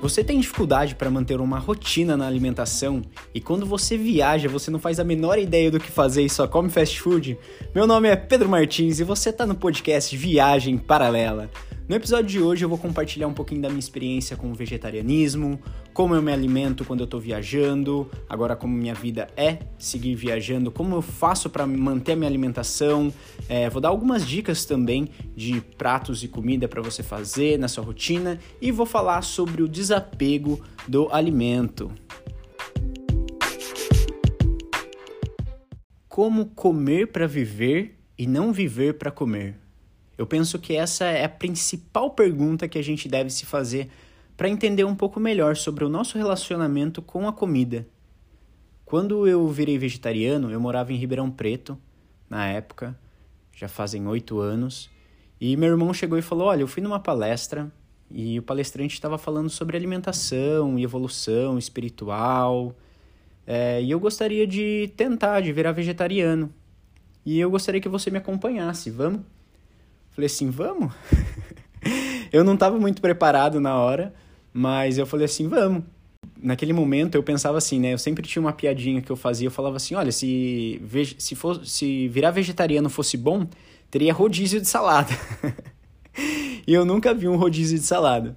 Você tem dificuldade para manter uma rotina na alimentação e quando você viaja você não faz a menor ideia do que fazer e só come fast food? Meu nome é Pedro Martins e você está no podcast Viagem Paralela. No episódio de hoje eu vou compartilhar um pouquinho da minha experiência com o vegetarianismo, como eu me alimento quando eu estou viajando, agora como minha vida é seguir viajando, como eu faço para manter a minha alimentação. É, vou dar algumas dicas também de pratos e comida para você fazer na sua rotina e vou falar sobre o desapego do alimento. Como comer para viver e não viver para comer. Eu penso que essa é a principal pergunta que a gente deve se fazer para entender um pouco melhor sobre o nosso relacionamento com a comida. Quando eu virei vegetariano, eu morava em Ribeirão Preto, na época, já fazem oito anos, e meu irmão chegou e falou: Olha, eu fui numa palestra e o palestrante estava falando sobre alimentação e evolução espiritual, é, e eu gostaria de tentar, de virar vegetariano. E eu gostaria que você me acompanhasse, vamos? Falei assim, vamos? eu não estava muito preparado na hora, mas eu falei assim, vamos. Naquele momento eu pensava assim, né? Eu sempre tinha uma piadinha que eu fazia, eu falava assim, olha, se, se, se virar vegetariano fosse bom, teria rodízio de salada. e eu nunca vi um rodízio de salada.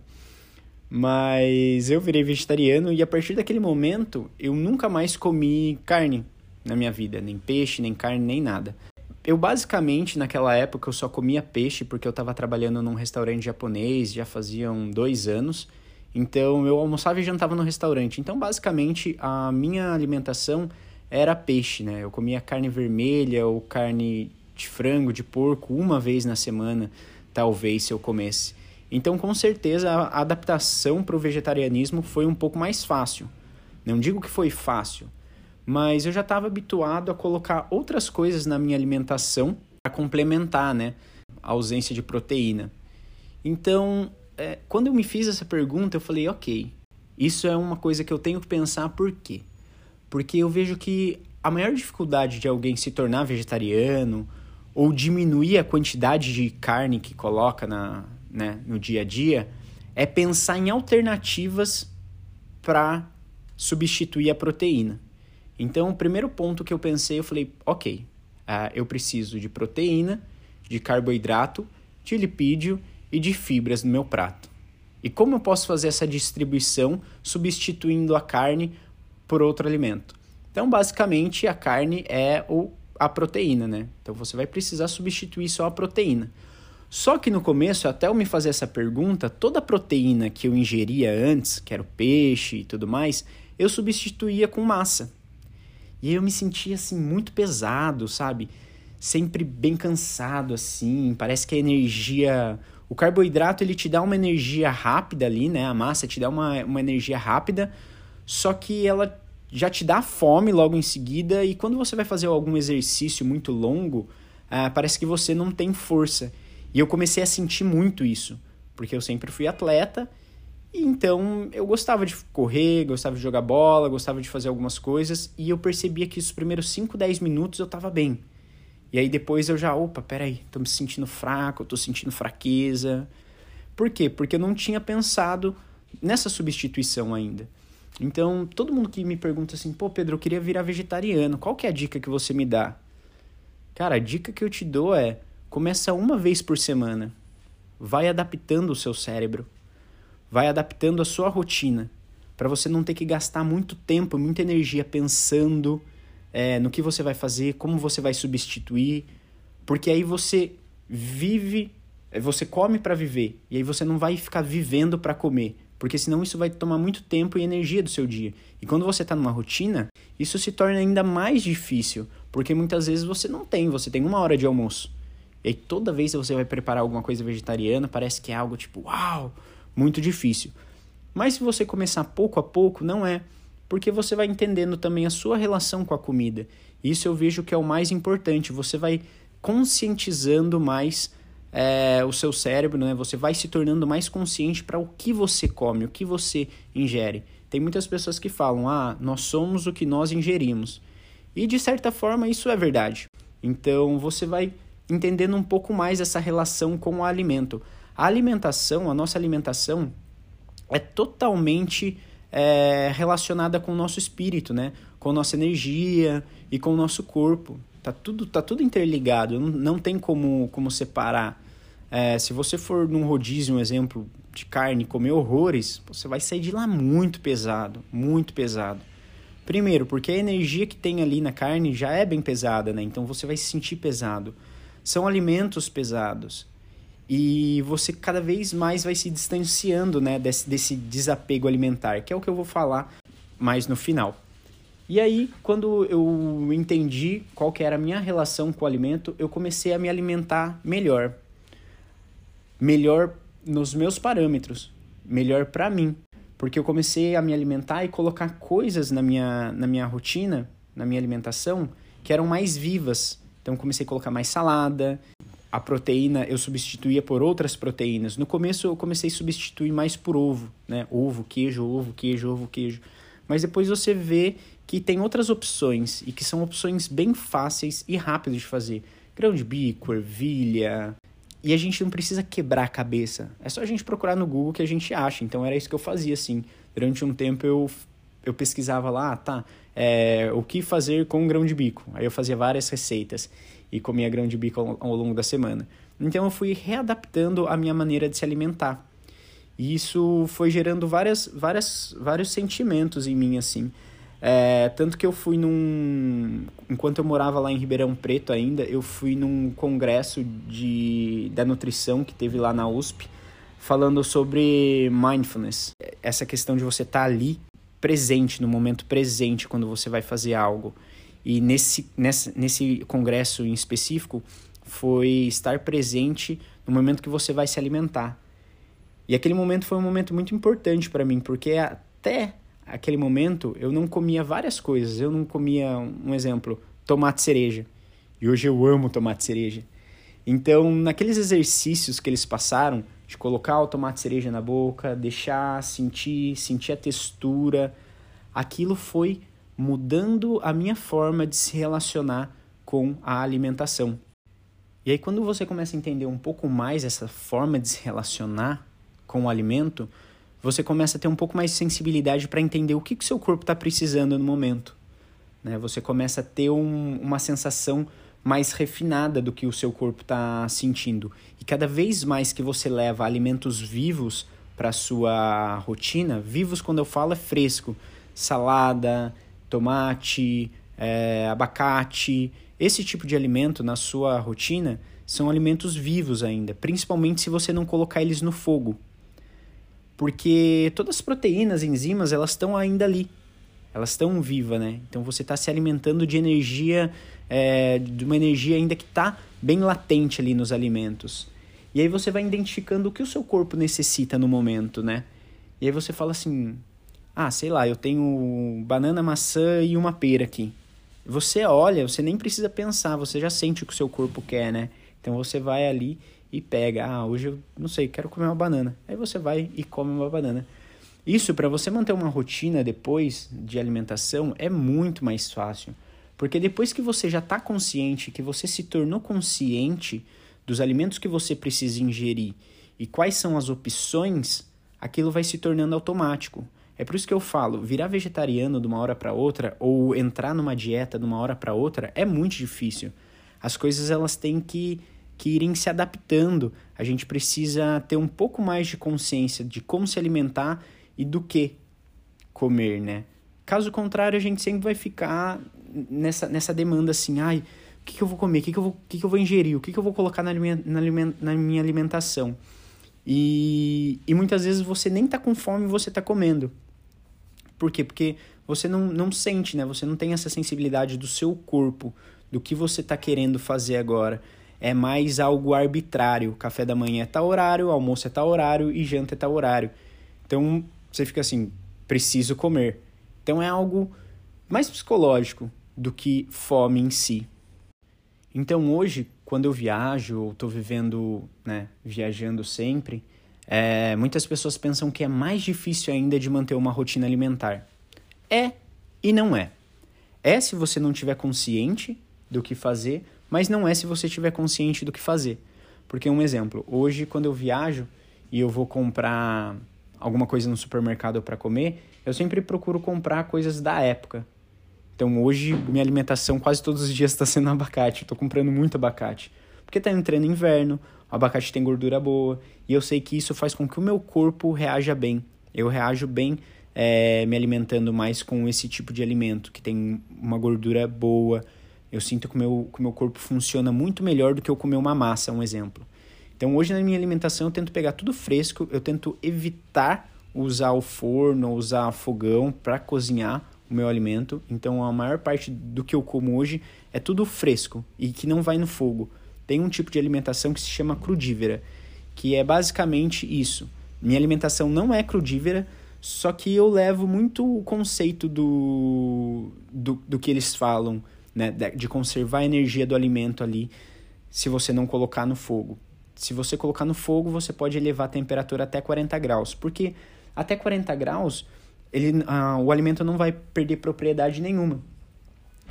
Mas eu virei vegetariano e a partir daquele momento eu nunca mais comi carne na minha vida, nem peixe, nem carne, nem nada. Eu basicamente, naquela época, eu só comia peixe porque eu estava trabalhando num restaurante japonês, já faziam dois anos. Então, eu almoçava e jantava no restaurante. Então, basicamente, a minha alimentação era peixe, né? Eu comia carne vermelha ou carne de frango, de porco, uma vez na semana, talvez, se eu comesse. Então, com certeza, a adaptação para o vegetarianismo foi um pouco mais fácil. Não digo que foi fácil, mas eu já estava habituado a colocar outras coisas na minha alimentação para complementar, né, a ausência de proteína. Então, é, quando eu me fiz essa pergunta, eu falei, ok, isso é uma coisa que eu tenho que pensar por quê? Porque eu vejo que a maior dificuldade de alguém se tornar vegetariano ou diminuir a quantidade de carne que coloca na, né, no dia a dia é pensar em alternativas para substituir a proteína. Então, o primeiro ponto que eu pensei, eu falei, ok, uh, eu preciso de proteína, de carboidrato, de lipídio e de fibras no meu prato. E como eu posso fazer essa distribuição substituindo a carne por outro alimento? Então, basicamente, a carne é o, a proteína, né? Então, você vai precisar substituir só a proteína. Só que no começo, até eu me fazer essa pergunta, toda a proteína que eu ingeria antes, que era o peixe e tudo mais, eu substituía com massa. E aí eu me sentia assim muito pesado, sabe? Sempre bem cansado assim, parece que a energia, o carboidrato ele te dá uma energia rápida ali, né? A massa te dá uma, uma energia rápida, só que ela já te dá fome logo em seguida e quando você vai fazer algum exercício muito longo, ah, parece que você não tem força. E eu comecei a sentir muito isso, porque eu sempre fui atleta então eu gostava de correr, gostava de jogar bola, gostava de fazer algumas coisas e eu percebia que os primeiros 5, 10 minutos eu tava bem. E aí depois eu já, opa, peraí, tô me sentindo fraco, tô sentindo fraqueza. Por quê? Porque eu não tinha pensado nessa substituição ainda. Então, todo mundo que me pergunta assim, pô, Pedro, eu queria virar vegetariano, qual que é a dica que você me dá? Cara, a dica que eu te dou é, começa uma vez por semana. Vai adaptando o seu cérebro vai adaptando a sua rotina para você não ter que gastar muito tempo, muita energia pensando é, no que você vai fazer, como você vai substituir, porque aí você vive, é, você come para viver e aí você não vai ficar vivendo para comer, porque senão isso vai tomar muito tempo e energia do seu dia. E quando você está numa rotina, isso se torna ainda mais difícil, porque muitas vezes você não tem, você tem uma hora de almoço. E aí toda vez que você vai preparar alguma coisa vegetariana, parece que é algo tipo, uau, muito difícil. Mas se você começar pouco a pouco, não é, porque você vai entendendo também a sua relação com a comida. Isso eu vejo que é o mais importante. Você vai conscientizando mais é, o seu cérebro, né? Você vai se tornando mais consciente para o que você come, o que você ingere. Tem muitas pessoas que falam: "Ah, nós somos o que nós ingerimos". E de certa forma isso é verdade. Então você vai entendendo um pouco mais essa relação com o alimento. A alimentação, a nossa alimentação, é totalmente é, relacionada com o nosso espírito, né? Com nossa energia e com o nosso corpo. Tá tudo, tá tudo interligado, não, não tem como, como separar. É, se você for num rodízio, um exemplo de carne, comer horrores, você vai sair de lá muito pesado, muito pesado. Primeiro, porque a energia que tem ali na carne já é bem pesada, né? Então você vai se sentir pesado. São alimentos pesados. E você cada vez mais vai se distanciando, né, desse, desse desapego alimentar, que é o que eu vou falar mais no final. E aí, quando eu entendi qual que era a minha relação com o alimento, eu comecei a me alimentar melhor. Melhor nos meus parâmetros, melhor para mim, porque eu comecei a me alimentar e colocar coisas na minha, na minha rotina, na minha alimentação, que eram mais vivas. Então comecei a colocar mais salada, a proteína eu substituía por outras proteínas. No começo eu comecei a substituir mais por ovo, né? Ovo, queijo, ovo, queijo, ovo, queijo. Mas depois você vê que tem outras opções e que são opções bem fáceis e rápidas de fazer. Grão de bico, ervilha, e a gente não precisa quebrar a cabeça. É só a gente procurar no Google que a gente acha. Então era isso que eu fazia, assim. Durante um tempo eu, eu pesquisava lá, tá, é, o que fazer com grão de bico. Aí eu fazia várias receitas e comia grão de bico ao, ao longo da semana. Então eu fui readaptando a minha maneira de se alimentar. E isso foi gerando várias, várias, vários sentimentos em mim, assim. É, tanto que eu fui num. Enquanto eu morava lá em Ribeirão Preto ainda, eu fui num congresso de, da nutrição que teve lá na USP, falando sobre mindfulness. Essa questão de você estar tá ali, presente, no momento presente, quando você vai fazer algo. E nesse, nesse, nesse congresso em específico, foi estar presente no momento que você vai se alimentar. E aquele momento foi um momento muito importante para mim, porque até aquele momento, eu não comia várias coisas. Eu não comia, um exemplo, tomate cereja. E hoje eu amo tomate cereja. Então, naqueles exercícios que eles passaram, de colocar o tomate cereja na boca, deixar, sentir, sentir a textura, aquilo foi mudando a minha forma de se relacionar com a alimentação. E aí, quando você começa a entender um pouco mais essa forma de se relacionar com o alimento, você começa a ter um pouco mais de sensibilidade para entender o que o seu corpo está precisando no momento. Né? Você começa a ter um, uma sensação mais refinada do que o seu corpo está sentindo. E cada vez mais que você leva alimentos vivos para sua rotina, vivos quando eu falo é fresco, salada, tomate, é, abacate, esse tipo de alimento na sua rotina são alimentos vivos ainda, principalmente se você não colocar eles no fogo porque todas as proteínas, enzimas, elas estão ainda ali. Elas estão vivas, né? Então você está se alimentando de energia, é, de uma energia ainda que está bem latente ali nos alimentos. E aí você vai identificando o que o seu corpo necessita no momento, né? E aí você fala assim: ah, sei lá, eu tenho banana, maçã e uma pera aqui. Você olha, você nem precisa pensar, você já sente o que o seu corpo quer, né? Então você vai ali e pega, ah, hoje eu não sei, quero comer uma banana. Aí você vai e come uma banana. Isso para você manter uma rotina depois de alimentação é muito mais fácil, porque depois que você já está consciente, que você se tornou consciente dos alimentos que você precisa ingerir e quais são as opções, aquilo vai se tornando automático. É por isso que eu falo, virar vegetariano de uma hora para outra ou entrar numa dieta de uma hora para outra é muito difícil. As coisas elas têm que que irem se adaptando. A gente precisa ter um pouco mais de consciência de como se alimentar e do que comer, né? Caso contrário, a gente sempre vai ficar nessa, nessa demanda assim, ai, o que, que eu vou comer? O que, que, eu, vou, o que, que eu vou ingerir? O que, que eu vou colocar na, na, na minha alimentação? E, e muitas vezes você nem tá com fome e você tá comendo. Por quê? Porque você não, não sente, né? Você não tem essa sensibilidade do seu corpo, do que você tá querendo fazer agora é mais algo arbitrário. Café da manhã é tal horário, almoço é tal horário e janta é tal horário. Então você fica assim, preciso comer. Então é algo mais psicológico do que fome em si. Então hoje, quando eu viajo ou estou vivendo, né, viajando sempre, é, muitas pessoas pensam que é mais difícil ainda de manter uma rotina alimentar. É e não é. É se você não tiver consciente do que fazer, mas não é se você estiver consciente do que fazer. Porque um exemplo, hoje quando eu viajo e eu vou comprar alguma coisa no supermercado para comer, eu sempre procuro comprar coisas da época. Então hoje minha alimentação quase todos os dias está sendo abacate. Estou comprando muito abacate. Porque está entrando inverno, o abacate tem gordura boa, e eu sei que isso faz com que o meu corpo reaja bem. Eu reajo bem é, me alimentando mais com esse tipo de alimento, que tem uma gordura boa. Eu sinto que o meu, que meu corpo funciona muito melhor do que eu comer uma massa, um exemplo. Então hoje na minha alimentação eu tento pegar tudo fresco, eu tento evitar usar o forno, usar fogão para cozinhar o meu alimento. Então a maior parte do que eu como hoje é tudo fresco e que não vai no fogo. Tem um tipo de alimentação que se chama crudívera, que é basicamente isso. Minha alimentação não é crudívera, só que eu levo muito o conceito do, do, do que eles falam, né? De conservar a energia do alimento ali, se você não colocar no fogo. Se você colocar no fogo, você pode elevar a temperatura até 40 graus. Porque até 40 graus, ele, ah, o alimento não vai perder propriedade nenhuma.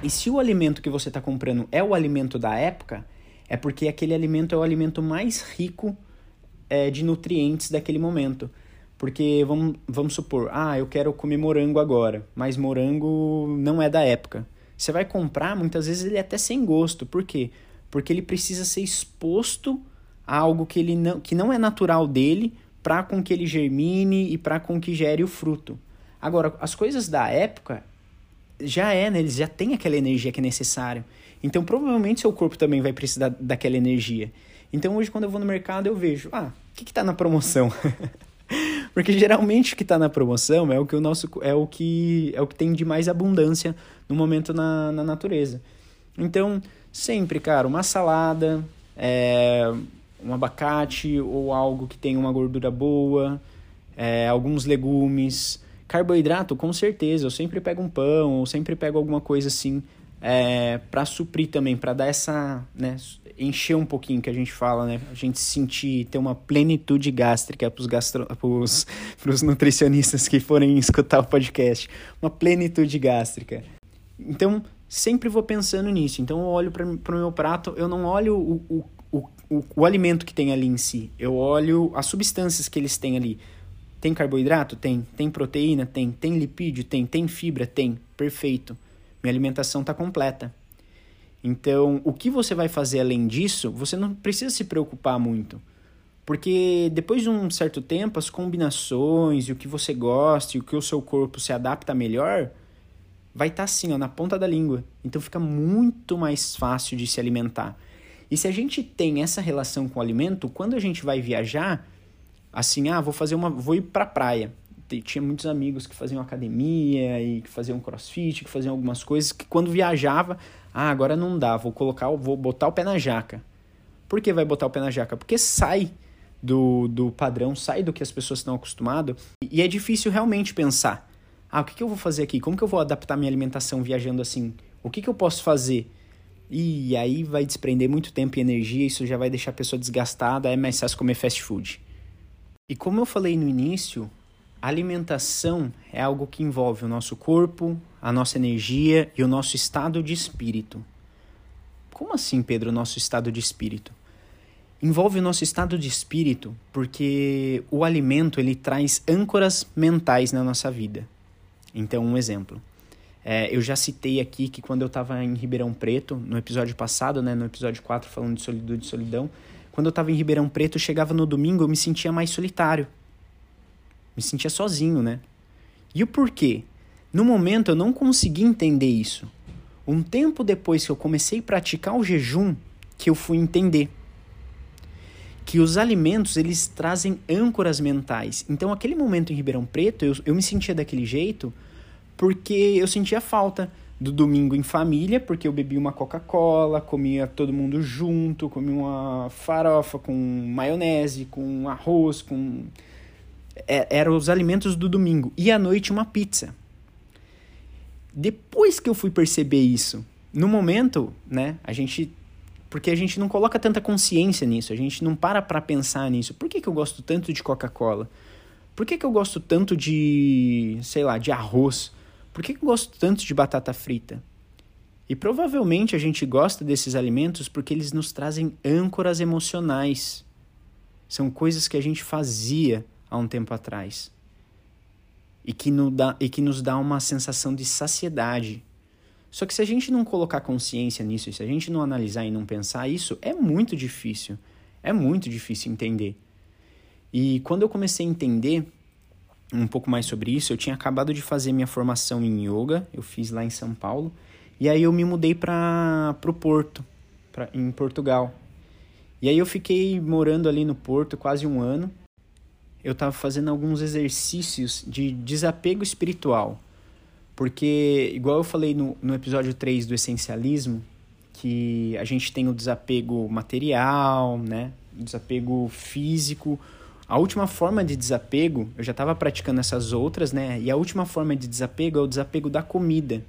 E se o alimento que você está comprando é o alimento da época, é porque aquele alimento é o alimento mais rico é, de nutrientes daquele momento. Porque vamos, vamos supor, ah, eu quero comer morango agora, mas morango não é da época. Você vai comprar, muitas vezes ele é até sem gosto. Por quê? Porque ele precisa ser exposto a algo que, ele não, que não é natural dele para com que ele germine e para com que gere o fruto. Agora, as coisas da época já é, né? Eles já têm aquela energia que é necessária. Então, provavelmente seu corpo também vai precisar daquela energia. Então, hoje, quando eu vou no mercado, eu vejo, ah, o que está na promoção? Porque geralmente o que está na promoção é o que o nosso é o que é o que tem de mais abundância no momento na, na natureza. Então, sempre, cara, uma salada, é, um abacate ou algo que tenha uma gordura boa, é, alguns legumes, carboidrato, com certeza. Eu sempre pego um pão, ou sempre pego alguma coisa assim é, para suprir também, para dar essa, né, encher um pouquinho que a gente fala, né? A gente sentir, ter uma plenitude gástrica para os gastro... pros nutricionistas que forem escutar o podcast. Uma plenitude gástrica. Então, sempre vou pensando nisso. Então, eu olho para o meu prato, eu não olho o, o, o, o, o alimento que tem ali em si. Eu olho as substâncias que eles têm ali. Tem carboidrato? Tem. Tem proteína? Tem. Tem lipídio? Tem. Tem fibra? Tem. Perfeito. Minha alimentação está completa. Então, o que você vai fazer além disso, você não precisa se preocupar muito. Porque depois de um certo tempo, as combinações e o que você gosta e o que o seu corpo se adapta melhor, vai estar tá assim, ó, na ponta da língua. Então fica muito mais fácil de se alimentar. E se a gente tem essa relação com o alimento, quando a gente vai viajar, assim, ah, vou fazer uma, vou ir para praia. Tinha muitos amigos que faziam academia e que faziam crossfit, que faziam algumas coisas que quando viajava, ah, agora não dá, vou colocar, vou botar o pé na jaca. Por que vai botar o pé na jaca? Porque sai do, do padrão, sai do que as pessoas estão acostumadas e é difícil realmente pensar. Ah, o que, que eu vou fazer aqui? Como que eu vou adaptar minha alimentação viajando assim? O que, que eu posso fazer? E aí vai desprender muito tempo e energia, isso já vai deixar a pessoa desgastada, é mais fácil comer fast food. E como eu falei no início, alimentação é algo que envolve o nosso corpo, a nossa energia e o nosso estado de espírito. Como assim, Pedro, o nosso estado de espírito? Envolve o nosso estado de espírito porque o alimento ele traz âncoras mentais na nossa vida. Então, um exemplo. É, eu já citei aqui que quando eu estava em Ribeirão Preto, no episódio passado, né, no episódio 4, falando de solitude e solidão, quando eu estava em Ribeirão Preto, chegava no domingo, eu me sentia mais solitário me sentia sozinho, né? E o porquê? No momento eu não consegui entender isso. Um tempo depois que eu comecei a praticar o jejum, que eu fui entender que os alimentos eles trazem âncoras mentais. Então, aquele momento em Ribeirão Preto, eu, eu me sentia daquele jeito porque eu sentia falta do domingo em família, porque eu bebia uma Coca-Cola, comia todo mundo junto, comia uma farofa com maionese, com arroz, com é, eram os alimentos do domingo. E à noite uma pizza. Depois que eu fui perceber isso, no momento, né, a gente porque a gente não coloca tanta consciência nisso, a gente não para para pensar nisso. Por que, que eu gosto tanto de Coca-Cola? Por que, que eu gosto tanto de, sei lá, de arroz? Por que, eu gosto tanto de batata frita? E provavelmente a gente gosta desses alimentos porque eles nos trazem âncoras emocionais. São coisas que a gente fazia há um tempo atrás. e que, no e que nos dá uma sensação de saciedade. Só que se a gente não colocar consciência nisso, se a gente não analisar e não pensar isso, é muito difícil. É muito difícil entender. E quando eu comecei a entender um pouco mais sobre isso, eu tinha acabado de fazer minha formação em yoga, eu fiz lá em São Paulo, e aí eu me mudei para o Porto, pra, em Portugal. E aí eu fiquei morando ali no Porto quase um ano. Eu estava fazendo alguns exercícios de desapego espiritual. Porque, igual eu falei no, no episódio 3 do essencialismo, que a gente tem o desapego material, né? O desapego físico. A última forma de desapego, eu já estava praticando essas outras, né? E a última forma de desapego é o desapego da comida,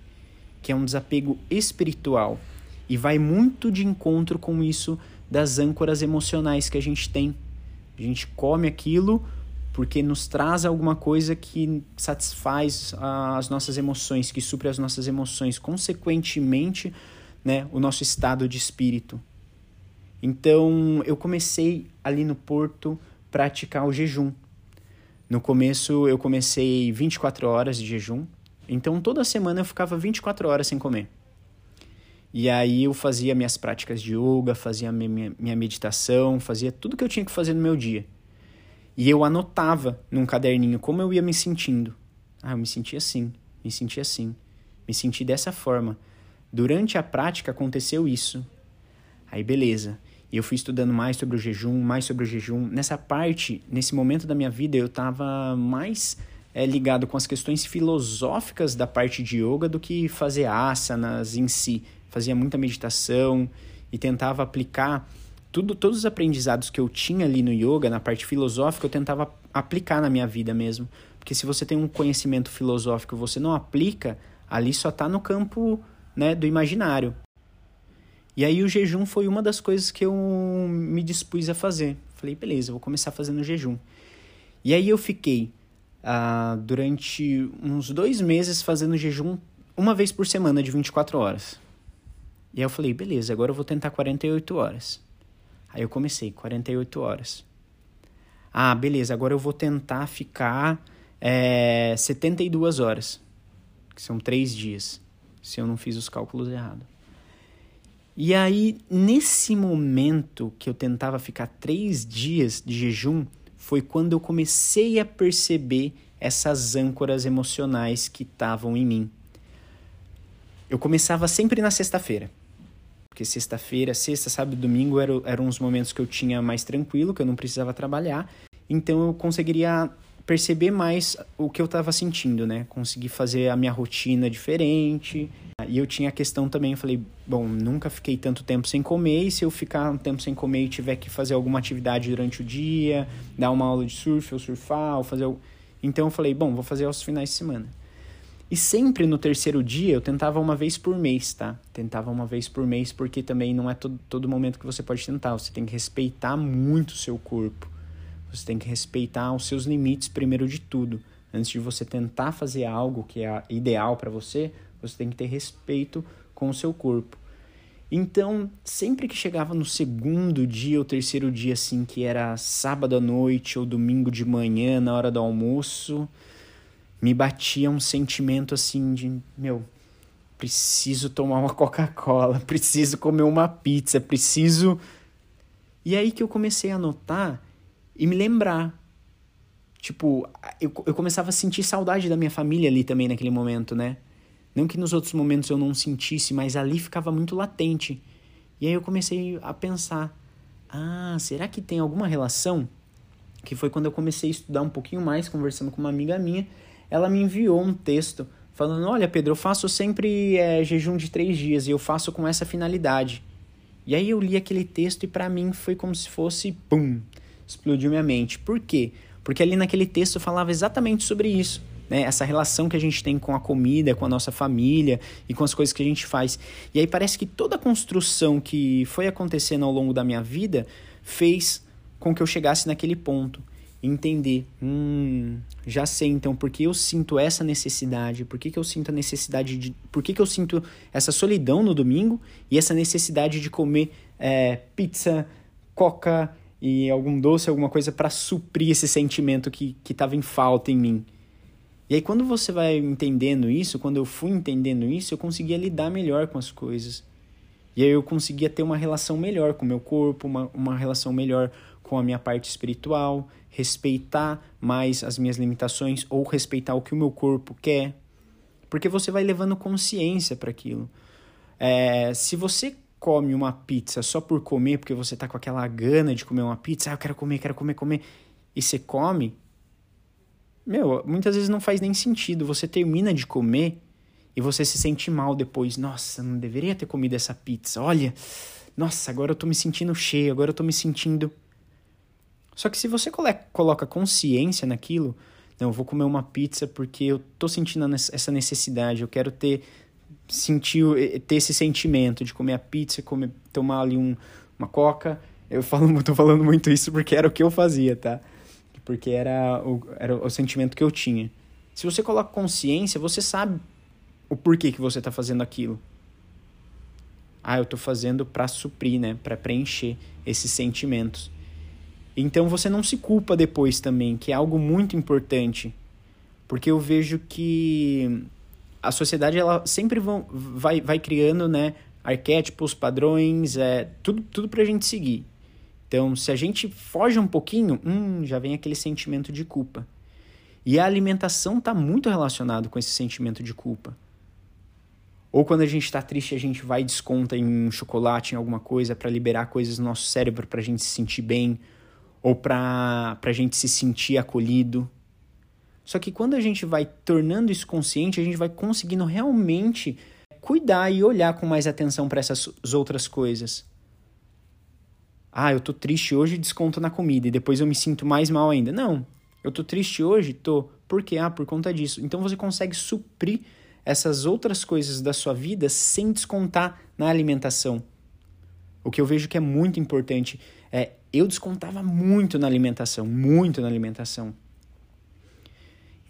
que é um desapego espiritual. E vai muito de encontro com isso das âncoras emocionais que a gente tem. A gente come aquilo porque nos traz alguma coisa que satisfaz as nossas emoções, que supre as nossas emoções, consequentemente, né, o nosso estado de espírito. Então, eu comecei ali no Porto praticar o jejum. No começo, eu comecei 24 horas de jejum. Então, toda semana eu ficava 24 horas sem comer. E aí eu fazia minhas práticas de yoga, fazia minha, meditação, fazia tudo que eu tinha que fazer no meu dia. E eu anotava num caderninho como eu ia me sentindo. Ah, eu me senti assim, me senti assim, me senti dessa forma. Durante a prática aconteceu isso. Aí beleza. E eu fui estudando mais sobre o jejum, mais sobre o jejum. Nessa parte, nesse momento da minha vida, eu estava mais é, ligado com as questões filosóficas da parte de yoga do que fazer asanas em si fazia muita meditação e tentava aplicar tudo, todos os aprendizados que eu tinha ali no yoga, na parte filosófica, eu tentava aplicar na minha vida mesmo. Porque se você tem um conhecimento filosófico e você não aplica, ali só está no campo né, do imaginário. E aí o jejum foi uma das coisas que eu me dispus a fazer. Falei, beleza, vou começar fazendo jejum. E aí eu fiquei uh, durante uns dois meses fazendo jejum uma vez por semana de 24 horas. E aí eu falei, beleza, agora eu vou tentar 48 horas. Aí eu comecei, 48 horas. Ah, beleza, agora eu vou tentar ficar é, 72 horas. Que são três dias, se eu não fiz os cálculos errados. E aí, nesse momento que eu tentava ficar três dias de jejum, foi quando eu comecei a perceber essas âncoras emocionais que estavam em mim. Eu começava sempre na sexta-feira. Porque sexta-feira, sexta, sábado domingo eram, eram os momentos que eu tinha mais tranquilo, que eu não precisava trabalhar. Então eu conseguiria perceber mais o que eu estava sentindo, né? Conseguir fazer a minha rotina diferente. E eu tinha a questão também, eu falei, bom, nunca fiquei tanto tempo sem comer, e se eu ficar um tempo sem comer e tiver que fazer alguma atividade durante o dia, dar uma aula de surf ou surfar, ou fazer. Então eu falei, bom, vou fazer aos finais de semana. E sempre no terceiro dia eu tentava uma vez por mês, tá? Tentava uma vez por mês porque também não é todo, todo momento que você pode tentar. Você tem que respeitar muito o seu corpo. Você tem que respeitar os seus limites primeiro de tudo. Antes de você tentar fazer algo que é ideal para você, você tem que ter respeito com o seu corpo. Então, sempre que chegava no segundo dia ou terceiro dia, assim, que era sábado à noite ou domingo de manhã, na hora do almoço, me batia um sentimento assim de, meu, preciso tomar uma Coca-Cola, preciso comer uma pizza, preciso. E aí que eu comecei a notar e me lembrar. Tipo, eu, eu começava a sentir saudade da minha família ali também naquele momento, né? Não que nos outros momentos eu não sentisse, mas ali ficava muito latente. E aí eu comecei a pensar: ah, será que tem alguma relação? Que foi quando eu comecei a estudar um pouquinho mais, conversando com uma amiga minha, ela me enviou um texto falando: Olha, Pedro, eu faço sempre é, jejum de três dias e eu faço com essa finalidade. E aí eu li aquele texto e para mim foi como se fosse, pum, explodiu minha mente. Por quê? Porque ali naquele texto falava exatamente sobre isso. Né? Essa relação que a gente tem com a comida, com a nossa família e com as coisas que a gente faz. E aí parece que toda a construção que foi acontecendo ao longo da minha vida fez com que eu chegasse naquele ponto entender, hum, já sei então por que eu sinto essa necessidade, por que, que eu sinto a necessidade de. Por que, que eu sinto essa solidão no domingo e essa necessidade de comer é, pizza, coca e algum doce, alguma coisa para suprir esse sentimento que estava em falta em mim. E aí, quando você vai entendendo isso, quando eu fui entendendo isso, eu conseguia lidar melhor com as coisas. E aí eu conseguia ter uma relação melhor com o meu corpo, uma, uma relação melhor com a minha parte espiritual, respeitar mais as minhas limitações ou respeitar o que o meu corpo quer. Porque você vai levando consciência para aquilo. É, se você come uma pizza só por comer, porque você tá com aquela gana de comer uma pizza, ah, eu quero comer, quero comer, comer, e você come, meu, muitas vezes não faz nem sentido. Você termina de comer e você se sente mal depois. Nossa, não deveria ter comido essa pizza. Olha, nossa, agora eu tô me sentindo cheio, agora eu tô me sentindo. Só que se você coloca consciência naquilo, não, eu vou comer uma pizza porque eu tô sentindo essa necessidade, eu quero ter sentir ter esse sentimento de comer a pizza, comer, tomar ali um, uma coca. Eu falo, tô falando muito isso porque era o que eu fazia, tá? porque era o, era o sentimento que eu tinha. Se você coloca consciência, você sabe o porquê que você está fazendo aquilo. Ah, eu estou fazendo para suprir, né? Para preencher esses sentimentos. Então você não se culpa depois também, que é algo muito importante. Porque eu vejo que a sociedade ela sempre vão, vai, vai criando né, arquétipos, padrões, é, tudo, tudo para a gente seguir. Então, se a gente foge um pouquinho, hum, já vem aquele sentimento de culpa. E a alimentação está muito relacionado com esse sentimento de culpa. Ou quando a gente está triste, a gente vai e desconta em um chocolate, em alguma coisa, para liberar coisas no nosso cérebro, para a gente se sentir bem, ou para a gente se sentir acolhido. Só que quando a gente vai tornando isso consciente, a gente vai conseguindo realmente cuidar e olhar com mais atenção para essas outras coisas. Ah, eu tô triste hoje, desconto na comida e depois eu me sinto mais mal ainda. Não, eu tô triste hoje, tô. Por quê? Ah, por conta disso. Então você consegue suprir essas outras coisas da sua vida sem descontar na alimentação. O que eu vejo que é muito importante é eu descontava muito na alimentação, muito na alimentação.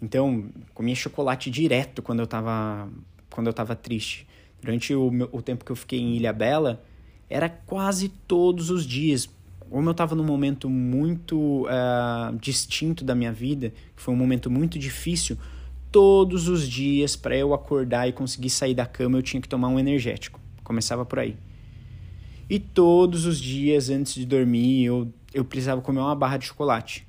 Então, comia chocolate direto quando eu tava quando eu tava triste. Durante o, meu, o tempo que eu fiquei em Ilha Bela, era quase todos os dias. Como eu estava num momento muito uh, distinto da minha vida, que foi um momento muito difícil, todos os dias para eu acordar e conseguir sair da cama eu tinha que tomar um energético. Começava por aí. E todos os dias antes de dormir eu, eu precisava comer uma barra de chocolate.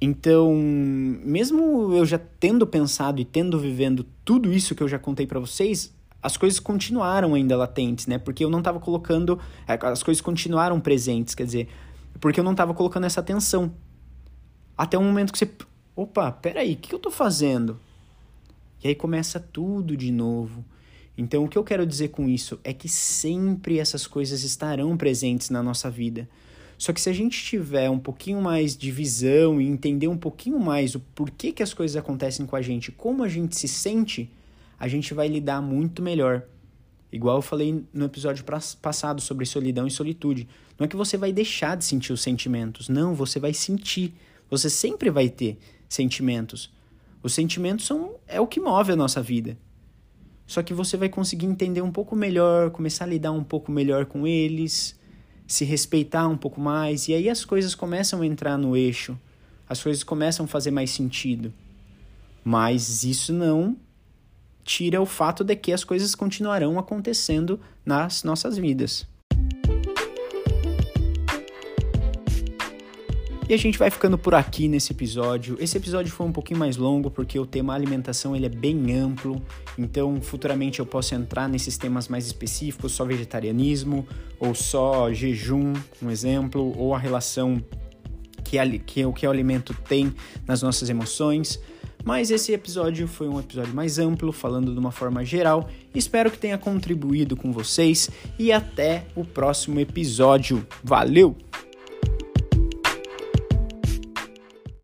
Então, mesmo eu já tendo pensado e tendo vivendo tudo isso que eu já contei para vocês, as coisas continuaram ainda latentes, né? Porque eu não estava colocando. É, as coisas continuaram presentes, quer dizer, porque eu não estava colocando essa atenção. Até o momento que você. Opa, peraí, o que eu estou fazendo? E aí começa tudo de novo. Então, o que eu quero dizer com isso é que sempre essas coisas estarão presentes na nossa vida. Só que se a gente tiver um pouquinho mais de visão e entender um pouquinho mais o porquê que as coisas acontecem com a gente, como a gente se sente, a gente vai lidar muito melhor. Igual eu falei no episódio passado sobre solidão e solitude. Não é que você vai deixar de sentir os sentimentos. Não, você vai sentir. Você sempre vai ter sentimentos. Os sentimentos são é o que move a nossa vida. Só que você vai conseguir entender um pouco melhor, começar a lidar um pouco melhor com eles, se respeitar um pouco mais, e aí as coisas começam a entrar no eixo. As coisas começam a fazer mais sentido. Mas isso não tira o fato de que as coisas continuarão acontecendo nas nossas vidas. E a gente vai ficando por aqui nesse episódio. Esse episódio foi um pouquinho mais longo porque o tema alimentação ele é bem amplo. Então, futuramente eu posso entrar nesses temas mais específicos, só vegetarianismo ou só jejum, um exemplo, ou a relação que, que o que o alimento tem nas nossas emoções. Mas esse episódio foi um episódio mais amplo, falando de uma forma geral. Espero que tenha contribuído com vocês e até o próximo episódio. Valeu!